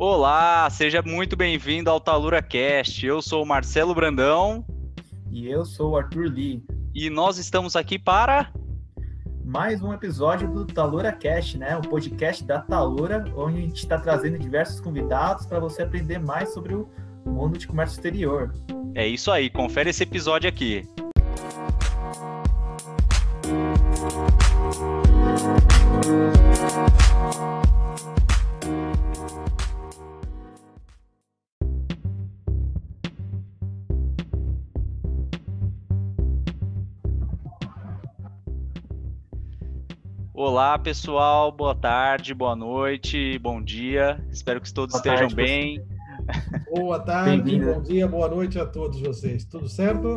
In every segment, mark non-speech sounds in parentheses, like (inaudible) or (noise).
Olá, seja muito bem-vindo ao Talura Cast. Eu sou o Marcelo Brandão. E eu sou o Arthur Lee. E nós estamos aqui para mais um episódio do Talura Cast, né? O podcast da Talura, onde a gente está trazendo diversos convidados para você aprender mais sobre o mundo de comércio exterior. É isso aí, confere esse episódio aqui. Olá, pessoal. Boa tarde, boa noite, bom dia. Espero que todos boa estejam tarde, bem. (laughs) Boa tarde, bom dia, boa noite a todos vocês. Tudo certo?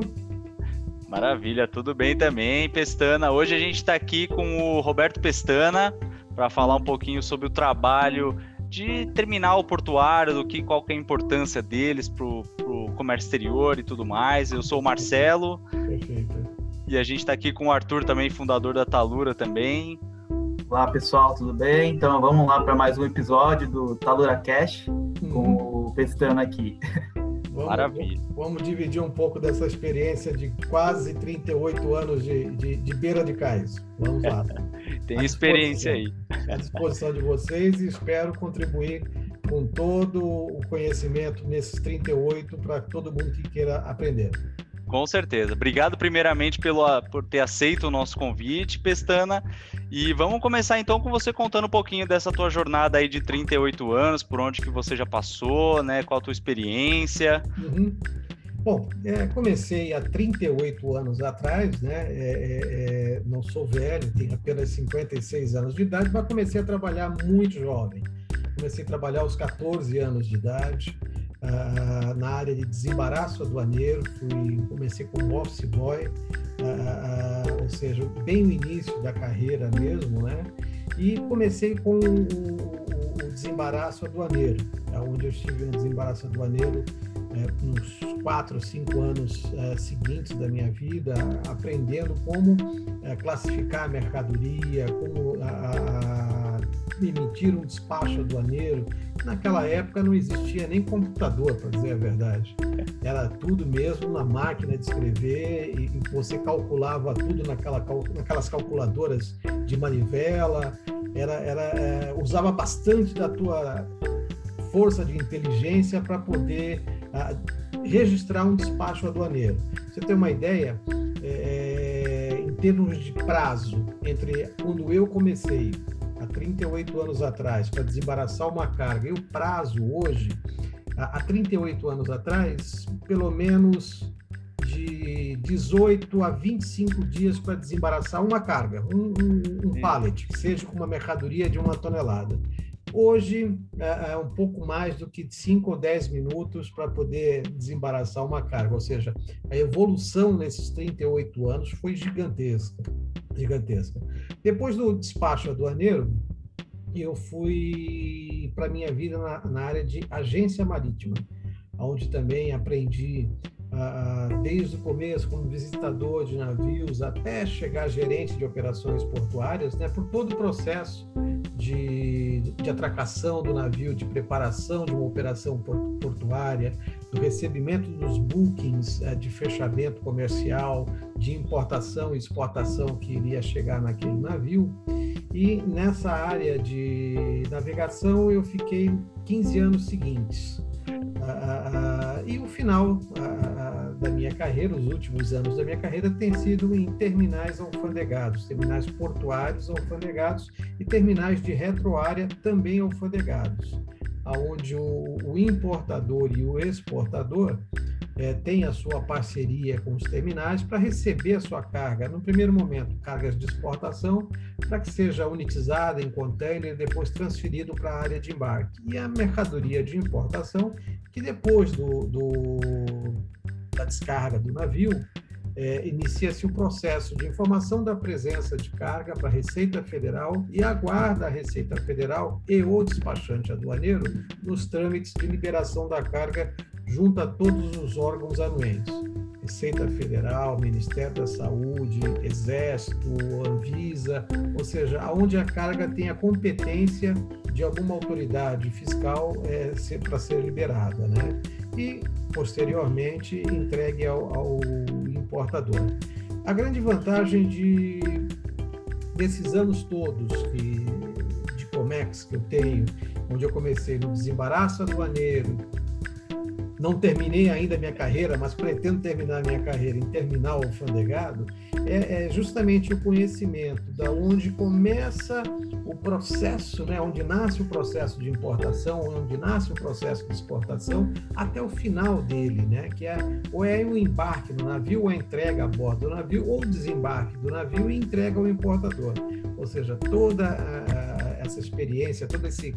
Maravilha, tudo bem também, Pestana. Hoje a gente está aqui com o Roberto Pestana para falar um pouquinho sobre o trabalho de terminal portuário, do que qual que é a importância deles para o comércio exterior e tudo mais. Eu sou o Marcelo. Perfeito. E a gente está aqui com o Arthur também, fundador da Talura também. Olá pessoal, tudo bem? Então vamos lá para mais um episódio do Talura Cash com o Pestano aqui. Vamos, Maravilha. Vamos dividir um pouco dessa experiência de quase 38 anos de, de, de beira de cais. Vamos lá. (laughs) Tem experiência aí. À disposição de vocês e espero contribuir com todo o conhecimento nesses 38 para todo mundo que queira aprender. Com certeza. Obrigado primeiramente pelo, por ter aceito o nosso convite, Pestana. E vamos começar então com você contando um pouquinho dessa tua jornada aí de 38 anos, por onde que você já passou, né? Qual a tua experiência? Uhum. Bom, é, comecei há 38 anos atrás, né? É, é, é, não sou velho, tenho apenas 56 anos de idade, mas comecei a trabalhar muito jovem. Comecei a trabalhar aos 14 anos de idade uh, na área de desembaraço aduaneiro, fui, comecei como office boy, uh, ou seja, bem no início da carreira mesmo, né? E comecei com o, o desembaraço aduaneiro, onde eu estive no desembaraço aduaneiro é, nos quatro, cinco anos é, seguintes da minha vida, aprendendo como é, classificar a mercadoria, como a, a, emitir um despacho aduaneiro, Naquela época não existia nem computador, para dizer a verdade. Era tudo mesmo na máquina de escrever e, você calculava tudo naquela, naquelas calculadoras de manivela. Era, era, é, usava bastante da tua força de inteligência para poder a, registrar um despacho aduaneiro. Você tem uma ideia? É, em termos de prazo entre quando eu comecei 38 anos atrás para desembaraçar uma carga e o prazo hoje, há 38 anos atrás, pelo menos de 18 a 25 dias para desembaraçar uma carga, um, um, um pallet, que seja com uma mercadoria de uma tonelada. Hoje é, é um pouco mais do que 5 ou 10 minutos para poder desembaraçar uma carga, ou seja, a evolução nesses 38 anos foi gigantesca gigantesca. Depois do despacho aduaneiro, eu fui para minha vida na, na, área de agência marítima, onde também aprendi uh, desde o começo como visitador de navios até chegar gerente de operações portuárias, né, por todo o processo de, de atracação do navio, de preparação de uma operação portuária, do recebimento dos bookings uh, de fechamento comercial, de importação e exportação que iria chegar naquele navio. E nessa área de navegação eu fiquei 15 anos seguintes. Uh, uh, e o final da minha carreira, os últimos anos da minha carreira, tem sido em terminais alfandegados, terminais portuários alfandegados e terminais de retroárea também alfandegados, aonde o, o importador e o exportador é, tem a sua parceria com os terminais para receber a sua carga, no primeiro momento, cargas de exportação, para que seja unitizada em container e depois transferido para a área de embarque. E a mercadoria de importação, que depois do, do da descarga do navio, é, inicia-se o processo de informação da presença de carga para a Receita Federal e aguarda a Receita Federal e o despachante aduaneiro nos trâmites de liberação da carga junto a todos os órgãos anuentes. Receita Federal, Ministério da Saúde, Exército, Anvisa, ou seja, onde a carga tem a competência de alguma autoridade fiscal é, para ser liberada, né? E posteriormente entregue ao, ao importador. A grande vantagem de desses anos todos de, de Comex que eu tenho, onde eu comecei no desembaraço aduaneiro, não terminei ainda minha carreira, mas pretendo terminar minha carreira em terminal alfandegado, é, é justamente o conhecimento da onde começa o processo, né, onde nasce o processo de importação, onde nasce o processo de exportação, até o final dele, né, que é ou é o embarque do navio, ou a entrega a bordo do navio, ou o desembarque do navio e entrega ao importador. Ou seja, toda a, essa experiência, todo esse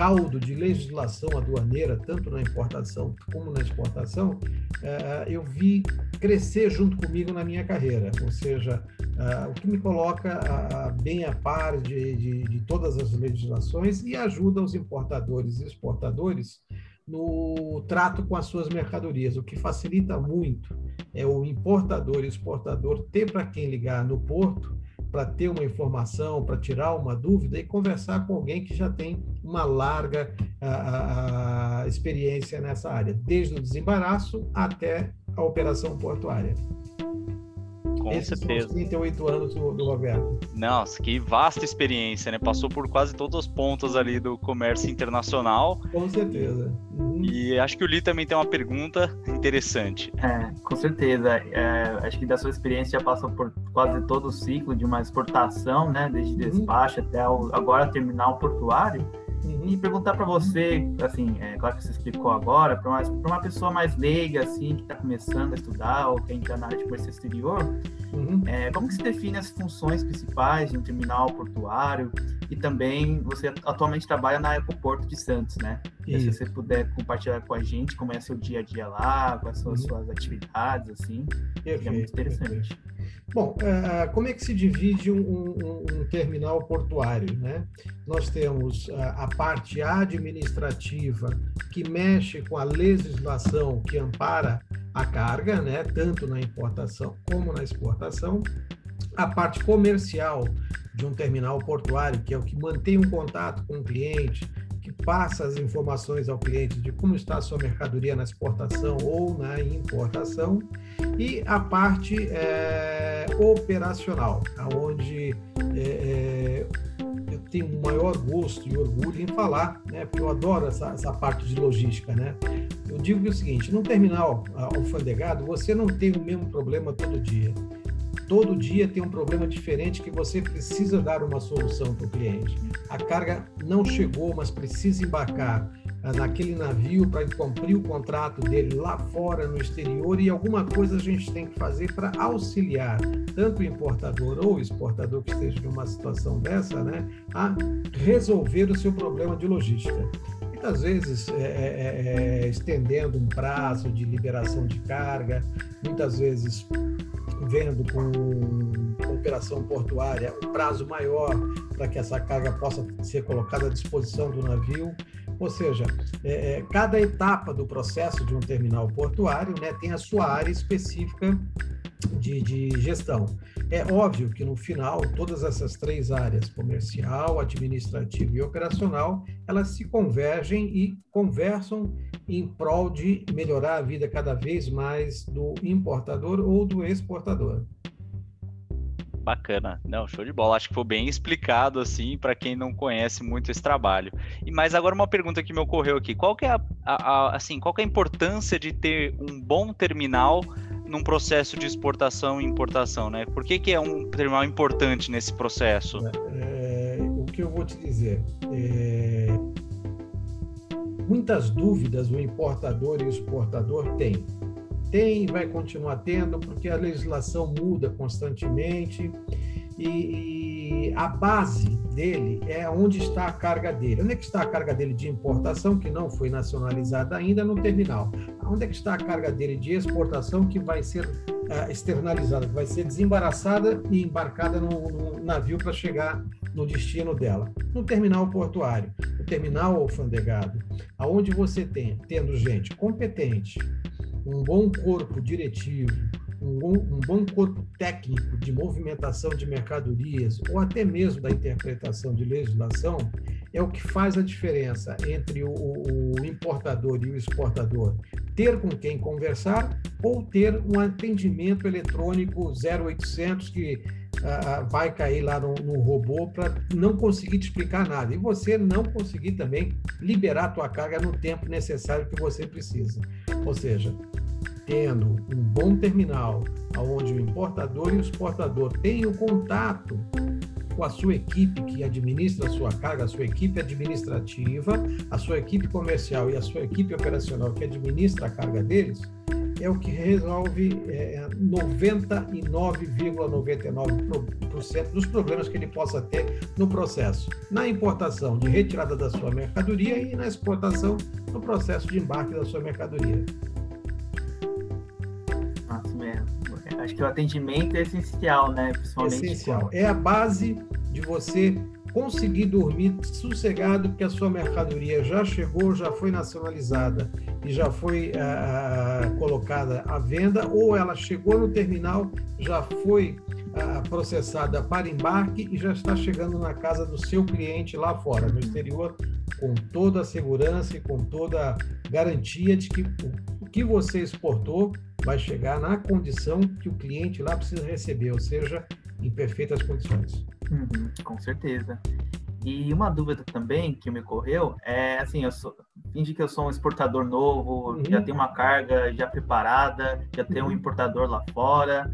caldo de legislação aduaneira, tanto na importação como na exportação, eh, eu vi crescer junto comigo na minha carreira. Ou seja, eh, o que me coloca bem a par de, de, de todas as legislações e ajuda os importadores e exportadores no trato com as suas mercadorias. O que facilita muito é o importador e exportador ter para quem ligar no porto para ter uma informação, para tirar uma dúvida e conversar com alguém que já tem uma larga a, a, experiência nessa área, desde o desembaraço até a operação portuária. Com Esses certeza. São os 38 anos do, do Roberto. Nossa, que vasta experiência, né? Passou por quase todas as pontas ali do comércio internacional. Com certeza. E acho que o Li também tem uma pergunta interessante. É, com certeza. É, acho que da sua experiência já passou por quase todo o ciclo de uma exportação, né? Desde uhum. despacho uhum. até o, agora terminal portuário. Uhum. E perguntar para você, assim, é claro que você explicou agora, para uma, uma pessoa mais leiga, assim, que está começando a estudar ou quer entrar na área de comércio exterior, uhum. é, como que se define as funções principais de um terminal portuário? E também você atualmente trabalha na Ecoporto de Santos, né? Se você puder compartilhar com a gente como é seu dia a dia lá, quais são as uhum. suas atividades, assim, perfeito, é muito interessante. Perfeito. Bom, é, como é que se divide um, um, um terminal portuário? Né? Nós temos a, a, parte administrativa, que mexe com a legislação que ampara a carga, né? tanto na importação como na exportação. A parte comercial de um terminal portuário, que é o que mantém um contato com o cliente, que passa as informações ao cliente de como está a sua mercadoria na exportação ou na importação, e a parte é, operacional, onde é, é, eu tenho um maior gosto e orgulho em falar, né, porque eu adoro essa, essa parte de logística. Né? Eu digo o seguinte: no terminal alfandegado, você não tem o mesmo problema todo dia todo dia tem um problema diferente que você precisa dar uma solução para o cliente. A carga não chegou, mas precisa embarcar naquele navio para cumprir o contrato dele lá fora, no exterior, e alguma coisa a gente tem que fazer para auxiliar tanto o importador ou o exportador que esteja numa situação dessa, né, a resolver o seu problema de logística muitas vezes é, é, é, estendendo um prazo de liberação de carga, muitas vezes vendo com operação portuária um prazo maior para que essa carga possa ser colocada à disposição do navio. Ou seja, é, é, cada etapa do processo de um terminal portuário né, tem a sua área específica de, de gestão. É óbvio que no final, todas essas três áreas, comercial, administrativa e operacional, elas se convergem e conversam em prol de melhorar a vida cada vez mais do importador ou do exportador. Bacana, não, show de bola. Acho que foi bem explicado assim para quem não conhece muito esse trabalho. E mais agora uma pergunta que me ocorreu aqui: qual que é a, a, a assim, qual que é a importância de ter um bom terminal num processo de exportação e importação, né? Por que, que é um terminal importante nesse processo? É, o que eu vou te dizer, é, muitas dúvidas o importador e o exportador têm. Tem e vai continuar tendo, porque a legislação muda constantemente e, a base dele é onde está a carga dele. Onde é que está a carga dele de importação, que não foi nacionalizada ainda no terminal? Onde é que está a carga dele de exportação, que vai ser uh, externalizada, que vai ser desembaraçada e embarcada no, no navio para chegar no destino dela? No terminal portuário, no terminal alfandegado, aonde você tem, tendo gente competente, um bom corpo diretivo, um bom, um bom corpo técnico de movimentação de mercadorias ou até mesmo da interpretação de legislação é o que faz a diferença entre o, o importador e o exportador. Ter com quem conversar ou ter um atendimento eletrônico 0800 que uh, vai cair lá no, no robô para não conseguir te explicar nada e você não conseguir também liberar a tua carga no tempo necessário que você precisa. Ou seja, tendo um bom terminal, onde o importador e o exportador têm o contato com a sua equipe que administra a sua carga, a sua equipe administrativa, a sua equipe comercial e a sua equipe operacional que administra a carga deles, é o que resolve é, 99,99% dos problemas que ele possa ter no processo, na importação de retirada da sua mercadoria e na exportação no processo de embarque da sua mercadoria. Acho que o atendimento é essencial, né? Principalmente essencial. É a base de você conseguir dormir sossegado porque a sua mercadoria já chegou, já foi nacionalizada e já foi uh, colocada à venda, ou ela chegou no terminal, já foi uh, processada para embarque e já está chegando na casa do seu cliente lá fora, no exterior, com toda a segurança e com toda a garantia de que o que você exportou vai chegar na condição que o cliente lá precisa receber, ou seja, em perfeitas condições. Uhum, com certeza. E uma dúvida também que me ocorreu é assim, eu sou, finge que eu sou um exportador novo, uhum. já tenho uma carga já preparada, já tenho um uhum. importador lá fora.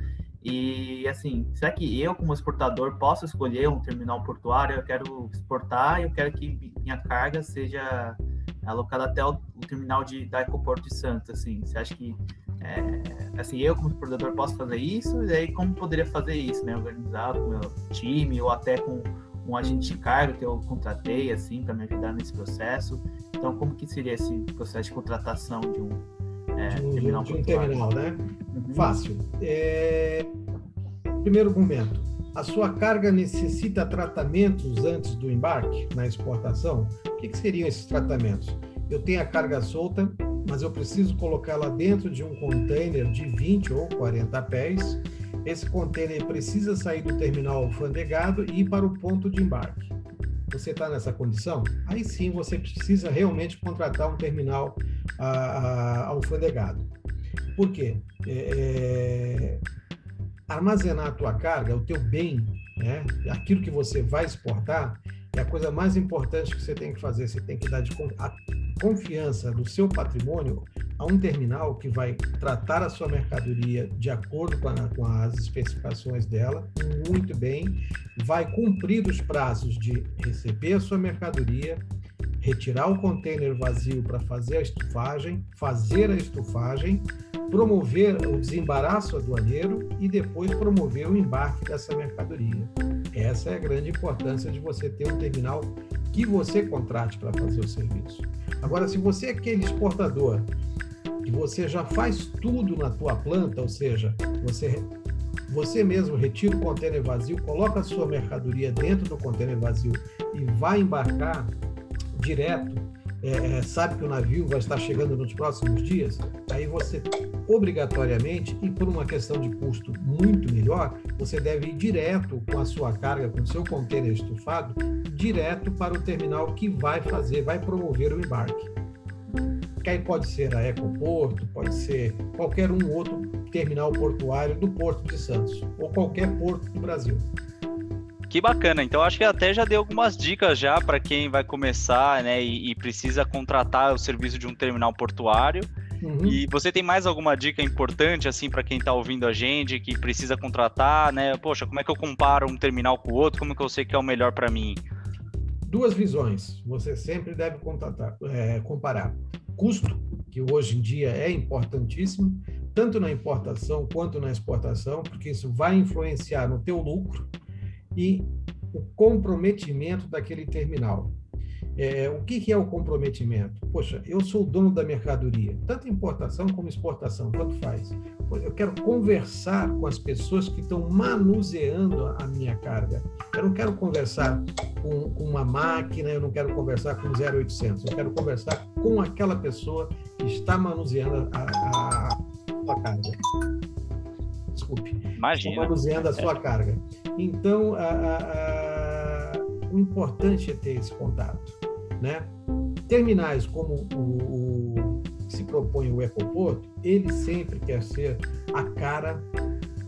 E assim, será que eu, como exportador, posso escolher um terminal portuário? Eu quero exportar e eu quero que minha carga seja alocada até o, o terminal de, da Ecoporto de Santos. Assim, você acha que é, assim, eu como exportador posso fazer isso, e aí como poderia fazer isso, né? Organizado com o meu time ou até com um agente de carga que eu contratei, assim, para me ajudar nesse processo. Então, como que seria esse processo de contratação de um, é, de um terminal? De um terminal, né? Uhum. Fácil. É... Primeiro momento, a sua carga necessita tratamentos antes do embarque na exportação? O que, que seriam esses tratamentos? Eu tenho a carga solta, mas eu preciso colocá-la dentro de um container de 20 ou 40 pés. Esse container precisa sair do terminal alfandegado e ir para o ponto de embarque. Você está nessa condição? Aí sim você precisa realmente contratar um terminal a, a, alfandegado. Por quê? É, é, armazenar a tua carga, o teu bem, né, aquilo que você vai exportar, é a coisa mais importante que você tem que fazer. Você tem que dar de confiança do seu patrimônio a um terminal que vai tratar a sua mercadoria de acordo com, a, com as especificações dela, muito bem, vai cumprir os prazos de receber a sua mercadoria, retirar o container vazio para fazer a estufagem, fazer a estufagem, promover o desembaraço aduaneiro e depois promover o embarque dessa mercadoria. Essa é a grande importância de você ter um terminal que você contrate para fazer o serviço. Agora, se você é aquele exportador que você já faz tudo na tua planta, ou seja, você você mesmo retira o contêiner vazio, coloca a sua mercadoria dentro do contêiner vazio e vai embarcar direto é, é, sabe que o navio vai estar chegando nos próximos dias, aí você obrigatoriamente e por uma questão de custo muito melhor, você deve ir direto com a sua carga, com o seu contêiner estufado, direto para o terminal que vai fazer, vai promover o embarque. Que aí pode ser a Ecoporto, pode ser qualquer um outro terminal portuário do Porto de Santos ou qualquer porto do Brasil. Que bacana. Então acho que até já deu algumas dicas já para quem vai começar, né, e, e, precisa contratar o serviço de um terminal portuário. Uhum. E você tem mais alguma dica importante assim para quem está ouvindo a gente que precisa contratar, né? Poxa, como é que eu comparo um terminal com o outro? Como que eu sei que é o melhor para mim? Duas visões. Você sempre deve contratar, é, comparar custo, que hoje em dia é importantíssimo, tanto na importação quanto na exportação, porque isso vai influenciar no teu lucro e o comprometimento daquele terminal. É, o que, que, é o comprometimento? Poxa, eu sou o dono da mercadoria, tanto importação como exportação, tanto faz. Eu quero conversar com as pessoas que estão manuseando a minha carga. Eu não quero conversar com, com uma máquina, eu não quero conversar com 0800, eu quero conversar com aquela pessoa que está manuseando a, a, a carga. Desculpe. Imagina. Manuseando a sua é. carga. Então, a, o importante é ter esse contato. Né? Terminais como o, o se propõe o ecoporto, ele sempre quer ser a cara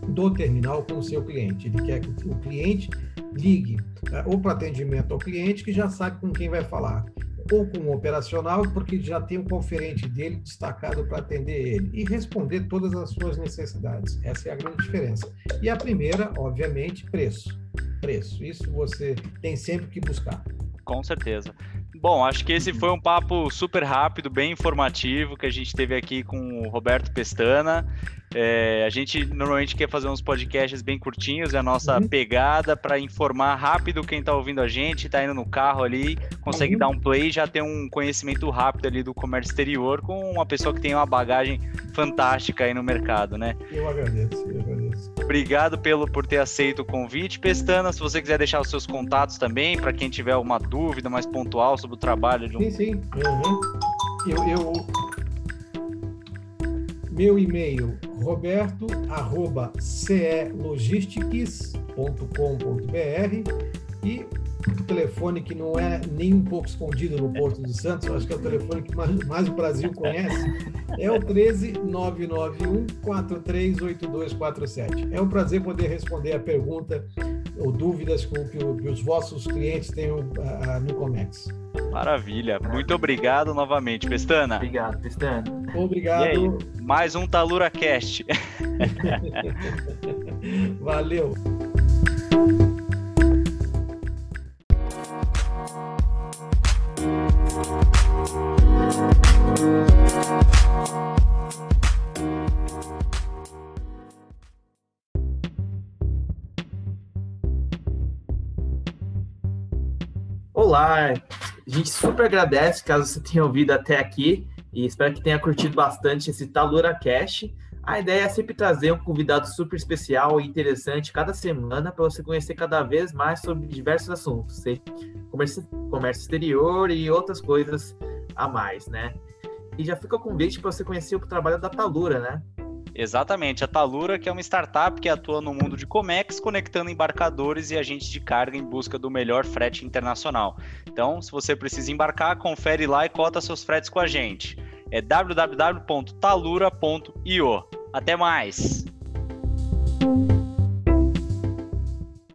do terminal com o seu cliente. Ele quer que o cliente ligue né, ou para atendimento ao cliente, que já sabe com quem vai falar, ou com o operacional, porque já tem um conferente dele destacado para atender ele e responder todas as suas necessidades. Essa é a grande diferença. E a primeira, obviamente, preço. Preço. Isso você tem sempre que buscar. Com certeza. Bom, acho que esse foi um papo super rápido, bem informativo que a gente teve aqui com o Roberto Pestana. É, a gente normalmente quer fazer uns podcasts bem curtinhos, é a nossa uhum. pegada para informar rápido quem está ouvindo a gente, está indo no carro ali, consegue uhum. dar um play e já ter um conhecimento rápido ali do comércio exterior com uma pessoa que tem uma bagagem fantástica aí no mercado, né? Eu agradeço, eu agradeço. Obrigado pelo, por ter aceito o convite, Pestana. Se você quiser deixar os seus contatos também, para quem tiver alguma dúvida mais pontual sobre o trabalho de um. Sim, sim. Uhum. Eu, eu, meu e-mail, roberto.celogistics.com.br e telefone que não é nem um pouco escondido no Porto de Santos, acho que é o telefone que mais, mais o Brasil conhece, é o 13 991 438247. É um prazer poder responder a pergunta ou dúvidas que, que, que os vossos clientes tenham uh, no Comex. Maravilha. Muito obrigado novamente, Pestana. Obrigado, Pestana. Obrigado. Aí, mais um Talura Cast. (laughs) (laughs) Valeu. Olá, a gente super agradece caso você tenha ouvido até aqui e espero que tenha curtido bastante esse Talura Cash. A ideia é sempre trazer um convidado super especial e interessante cada semana para você conhecer cada vez mais sobre diversos assuntos, comércio, comércio exterior e outras coisas a mais, né? E já fica o convite para você conhecer o trabalho da Talura, né? Exatamente, a Talura, que é uma startup que atua no mundo de Comex, conectando embarcadores e agentes de carga em busca do melhor frete internacional. Então, se você precisa embarcar, confere lá e cota seus fretes com a gente. É www.talura.io. Até mais!